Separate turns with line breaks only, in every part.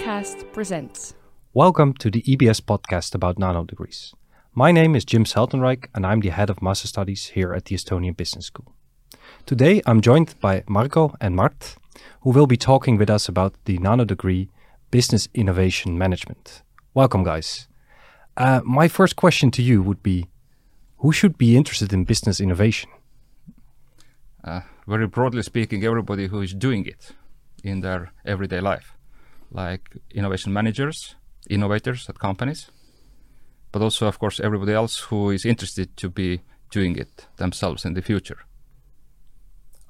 Podcast presents.
Welcome to the EBS podcast about nano degrees. My name is Jim Seltenrijk and I'm the head of Master Studies here at the Estonian Business School. Today I'm joined by Marko and Mart, who will be talking with us about the nano degree Business Innovation Management. Welcome, guys. Uh, my first question to you would be who should be interested in business innovation?
Uh, very broadly speaking, everybody who is doing it in their everyday life, like innovation managers, innovators at companies, but also, of course, everybody else who is interested to be doing it themselves in the future.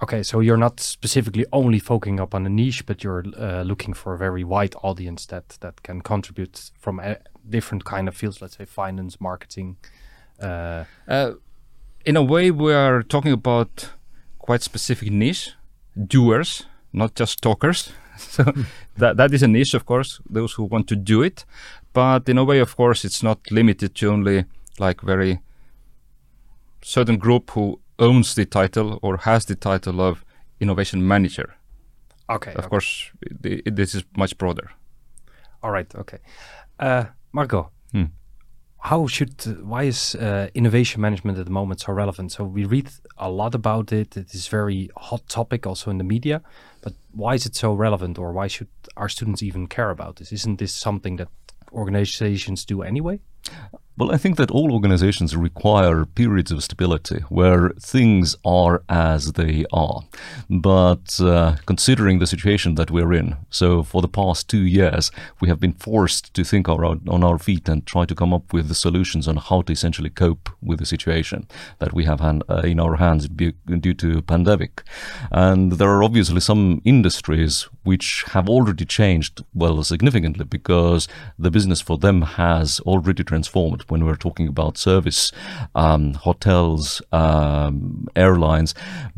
Okay, so you're not specifically only focusing up on a niche, but you're uh, looking for a very wide audience that that can contribute from a different kind of fields, let's say finance, marketing.
Uh, uh, in a way, we are talking about quite specific niche, doers, not just talkers. so that that is a niche, of course, those who want to do it. But in a way, of course, it's not limited to only like very certain group who owns the title or has the title of innovation manager.
Okay.
Of
okay.
course, the, this is much broader.
All right. Okay. Uh, Marko,
hmm.
How should why is uh, innovation management at the moment so relevant? So we read a lot about it. It is very hot topic also in the media. But why is it so relevant, or why should our students even care about this? Isn't this something that organizations do anyway?
Well, I think that all organizations require periods of stability where things are as they are. But uh, considering the situation that we're in, so for the past two years, we have been forced to think our, on our feet and try to come up with the solutions on how to essentially cope with the situation that we have uh, in our hands due to pandemic. And there are obviously some industries which have already changed, well, significantly because the business for them has already transformed when we're talking about service, um, hotels, um, airlines,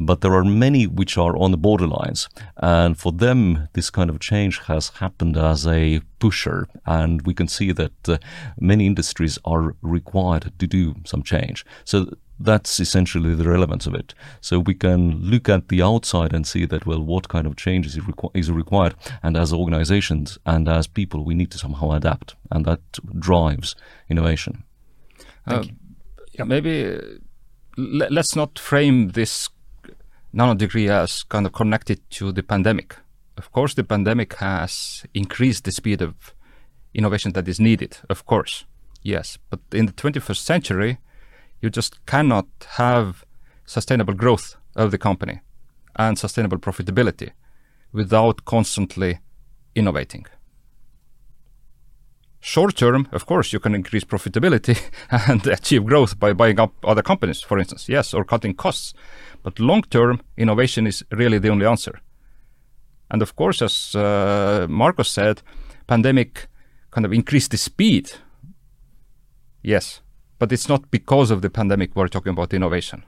but there are many which are on the borderlines. And for them, this kind of change has happened as a pusher. And we can see that uh, many industries are required to do some change. So that's essentially the relevance of it. So we can look at the outside and see that, well, what kind of changes is, requ- is required. And as organizations and as people, we need to somehow adapt. And that drives innovation.
Uh, Maybe uh, l- let's not frame this nano degree as kind of connected to the pandemic. Of course, the pandemic has increased the speed of innovation that is needed, of course. Yes. But in the 21st century, you just cannot have sustainable growth of the company and sustainable profitability without constantly innovating. Short term, of course, you can increase profitability and achieve growth by buying up other companies, for instance, yes, or cutting costs. But long term, innovation is really the only answer. And of course, as uh, Marcos said, pandemic kind of increased the speed. Yes, but it's not because of the pandemic we're talking about innovation.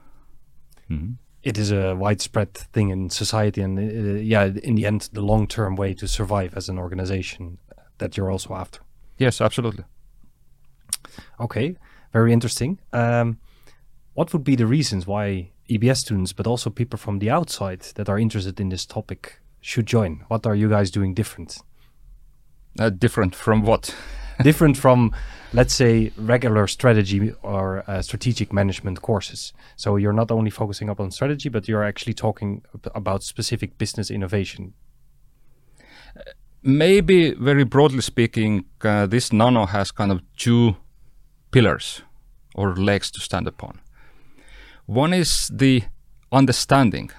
Mm-hmm. It is a widespread thing in society, and uh, yeah, in the end, the long-term way to survive as an organization that you're also after.
Yes, absolutely.
Okay, very interesting. Um, what would be the reasons why EBS students, but also people from the outside that are interested in this topic, should join? What are you guys doing different?
Uh, different from what?
Different from, let's say, regular strategy or uh, strategic management courses. So you're not only focusing up on strategy, but you're actually talking about specific business innovation.
Maybe very broadly speaking, uh, this nano has kind of two pillars or legs to stand upon. One is the understanding.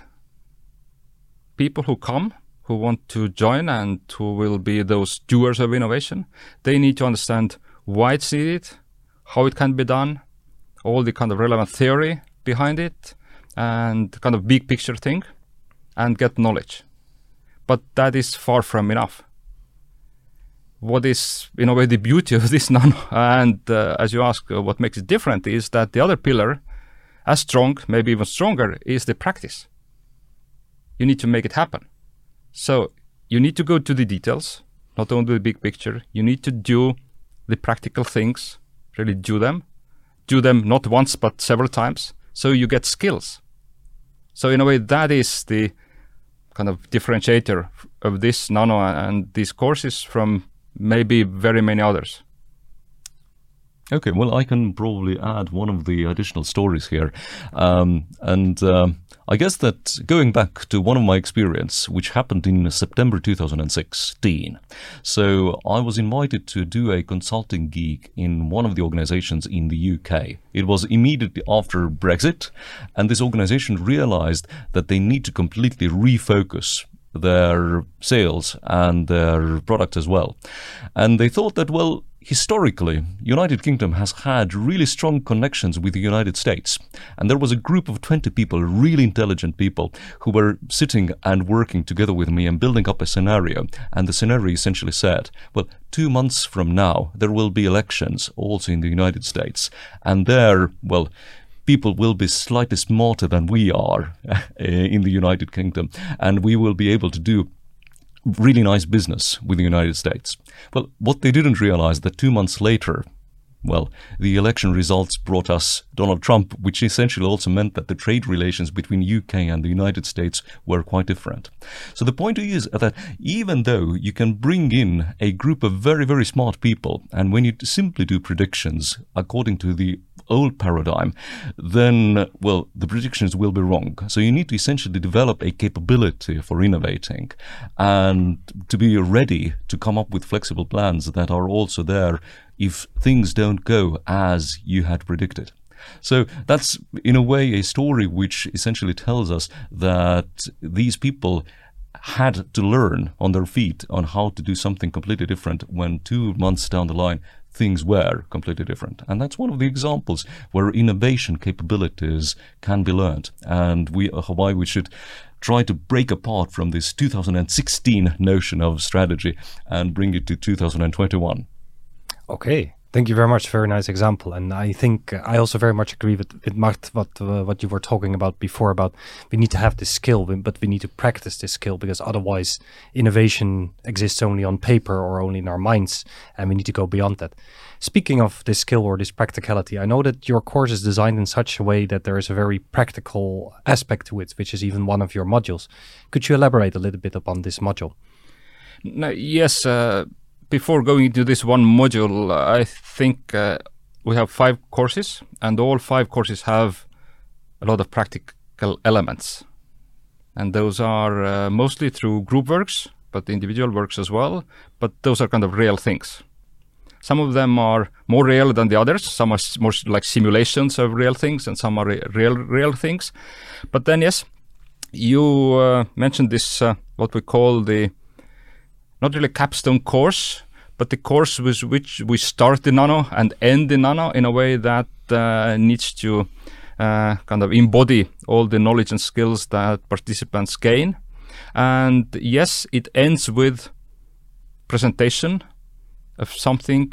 People who come, who want to join and who will be those doers of innovation, they need to understand why it's needed, how it can be done, all the kind of relevant theory behind it, and kind of big picture thing, and get knowledge. But that is far from enough. What is in a way the beauty of this and uh, as you ask uh, what makes it different is that the other pillar as strong maybe even stronger is the practice. You need to make it happen so you need to go to the details not only the big picture you need to do the practical things really do them do them not once but several times so you get skills so in a way that is the kind of differentiator of this nano and these courses from maybe very many others.
Okay, well, I can probably add one of the additional stories here. Um, and um, I guess that going back to one of my experience, which happened in September 2016. So I was invited to do a consulting gig in one of the organizations in the UK. It was immediately after Brexit, and this organization realized that they need to completely refocus their sales and their product as well. And they thought that, well, historically, United Kingdom has had really strong connections with the United States. And there was a group of 20 people, really intelligent people, who were sitting and working together with me and building up a scenario. And the scenario essentially said, well, two months from now, there will be elections also in the United States. And there, well, people will be slightly smarter than we are eh, in the United Kingdom, and we will be able to do really nice business with the United States. Well, what they didn't realize that two months later, well, the election results brought us Donald Trump, which essentially also meant that the trade relations between UK and the United States were quite different. So the point is that even though you can bring in a group of very, very smart people, and when you simply do predictions according to the old paradigm, then, well, the predictions will be wrong. So you need to essentially develop a capability for innovating and to be ready to come up with flexible plans that are also there if things don't go as you had predicted. So that's, in a way, a story which essentially tells us that these people had to learn on their feet on how to do something completely different when two months down the line things were completely different. And that's one of the examples where innovation capabilities can be learned. And we, uh, why we should try to break apart from this 2016 notion of strategy and bring it to 2021.
Okay. Thank you very much. Very nice example, and I think uh, I also very much agree with with Mart what uh, what you were talking about before about we need to have this skill, but we need to practice this skill because otherwise innovation exists only on paper or only in our minds, and we need to go beyond that. Speaking of this skill or this practicality, I know that your course is designed in such a way that there is a very practical aspect to it, which is even one of your modules. Could you elaborate a little bit upon this module?
No, yes. Uh before going into this one module, I think uh, we have five courses, and all five courses have a lot of practical elements. And those are uh, mostly through group works, but individual works as well. But those are kind of real things. Some of them are more real than the others. Some are more like simulations of real things, and some are re real, real things. But then, yes, you uh, mentioned this, uh, what we call the not really capstone course, but the course with which we start the nano and end the nano in a way that uh, needs to uh, kind of embody all the knowledge and skills that participants gain. And yes, it ends with presentation of something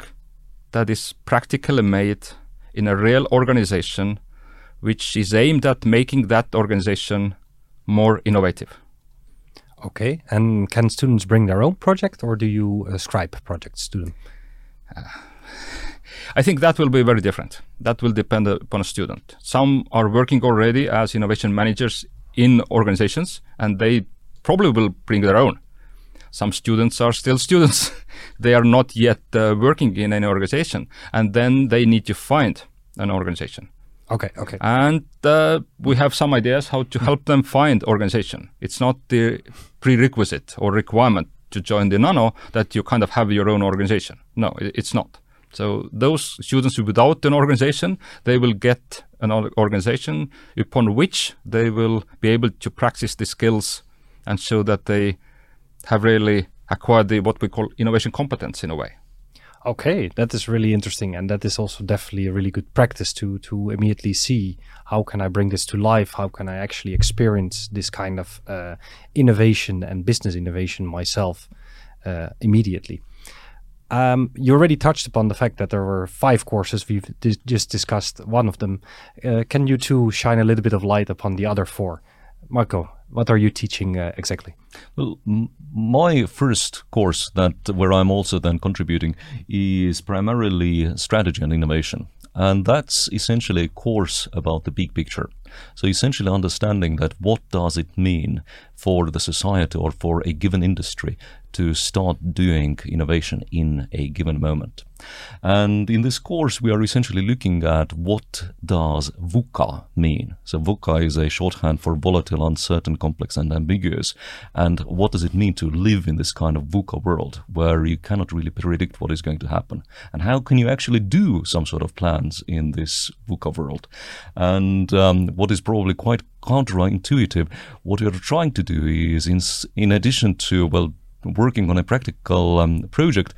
that is practically made in a real organization, which is aimed at making that organization more innovative.
Okay, and can students bring their own project, or do you ascribe projects to them? Uh,
I think that will be very different. That will depend upon a student. Some are working already as innovation managers in organizations, and they probably will bring their own. Some students are still students. they are not yet uh, working in any organization, and then they need to find an organization.
Okay, okay.
And uh, we have some ideas how to help them find organization. It's not the prerequisite or requirement to join the nano that you kind of have your own organization. No, it's not. So those students without an organization, they will get an organization upon which they will be able to practice the skills and show that they have really acquired the what we call innovation competence in a way.
Okay, that is really interesting, and that is also definitely a really good practice to to immediately see how can I bring this to life, how can I actually experience this kind of uh, innovation and business innovation myself uh, immediately. Um, you already touched upon the fact that there were five courses. We've just discussed one of them. Uh, can you two shine a little bit of light upon the other four? Marko, what are you teaching uh, exactly?
Well, my first course that where I'm also then contributing is primarily strategy and innovation. And that's essentially a course about the big picture. So essentially understanding that what does it mean for the society or for a given industry to start doing innovation in a given moment. And in this course, we are essentially looking at what does VUCA mean. So VUCA is a shorthand for volatile, uncertain, complex, and ambiguous. And what does it mean to live in this kind of VUCA world where you cannot really predict what is going to happen? And how can you actually do some sort of plans in this VUCA world? And um, what is probably quite counterintuitive, what you're trying to do is, in, in addition to, well, working on a practical um, project,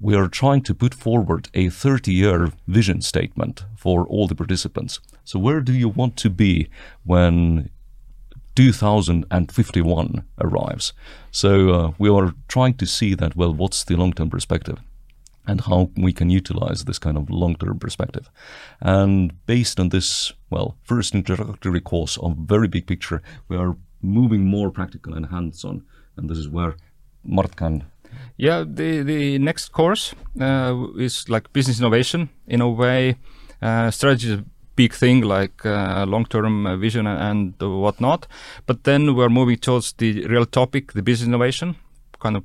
we are trying to put forward a 30 year vision statement for all the participants. So, where do you want to be when 2051 arrives? So, uh, we are trying to see that, well, what's the long term perspective? And how we can utilize this kind of long term perspective. And based on this, well, first introductory course of very big picture, we are moving more practical and hands on. And this is where Mart can
yeah, the the next course uh, is like business innovation in a way. Uh, strategy is a big thing, like uh, long-term uh, vision and, and whatnot. But then we're moving towards the real topic, the business innovation, kind of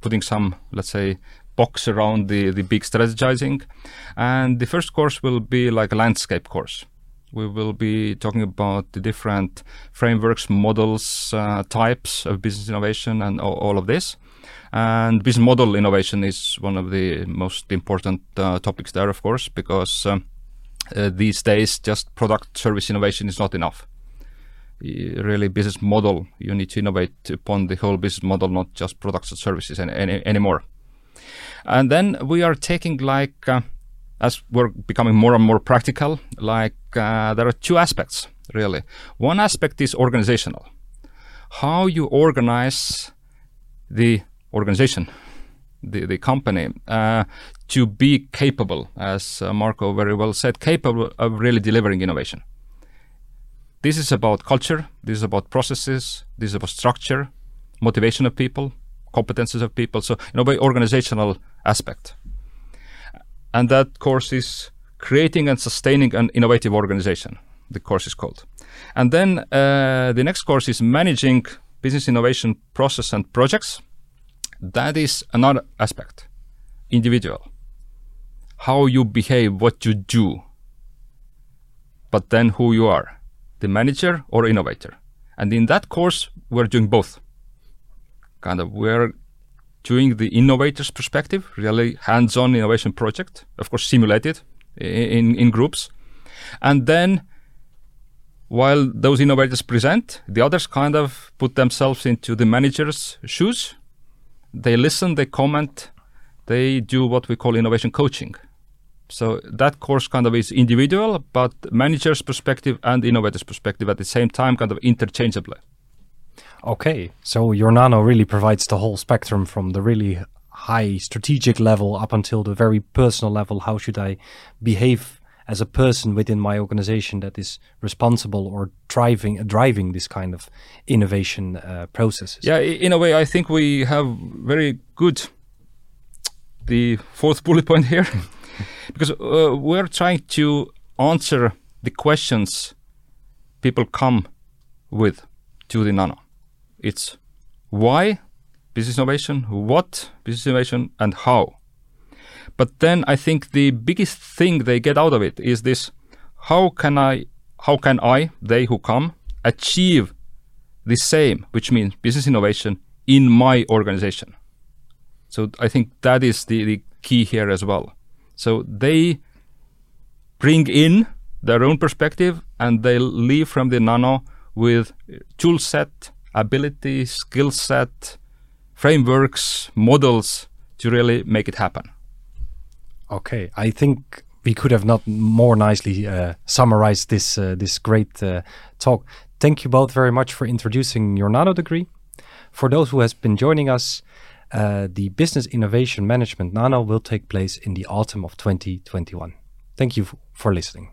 putting some, let's say, box around the the big strategizing. And the first course will be like a landscape course. We will be talking about the different frameworks, models, uh, types of business innovation, and all, of this. And business model innovation is one of the most important uh, topics there, of course, because um, uh, these days just product service innovation is not enough. Really, business model you need to innovate upon the whole business model, not just products and services any, any, anymore. And then we are taking like uh, as we're becoming more and more practical, like uh, there are two aspects really. One aspect is organizational, how you organize the organization, the the company, uh, to be capable, as uh, Marko very well said, capable of really delivering innovation. This is about culture. This is about processes. This is about structure, motivation of people, competences of people. So, in a way, organizational aspect and that course is creating and sustaining an innovative organization. The course is called, and then uh, the next course is managing business innovation process and projects. That is another aspect, individual, how you behave, what you do, but then who you are, the manager or innovator. And in that course, we're doing both. Kind of, we're doing the innovator's perspective, really hands-on innovation project, of course simulated in, in groups. And then while those innovators present, the others kind of put themselves into the manager's shoes. They listen, they comment, they do what we call innovation coaching. So that course kind of is individual, but manager's perspective and innovator's perspective at the same time, kind of interchangeably.
Okay, so your nano really provides the whole spectrum from the really high strategic level up until the very personal level. How should I behave as a person within my organization that is responsible or driving driving this kind of innovation uh, processes?
Yeah, in a way, I think we have very good the fourth bullet point here because uh, we're trying to answer the questions people come with to the nano it's why business innovation, what business innovation, and how. But then I think the biggest thing they get out of it is this: how can I, how can I, they who come, achieve the same, which means business innovation in my organization. So I think that is the, the key here as well. So they bring in their own perspective and they leave from the nano with tool set ability, skill set, frameworks, models to really make it happen.
Okay, I think we could have not more nicely uh, summarized this uh, this great uh, talk. Thank you both very much for introducing your nano degree. For those who has been joining us, uh, the Business Innovation Management Nano will take place in the autumn of 2021. Thank you for listening.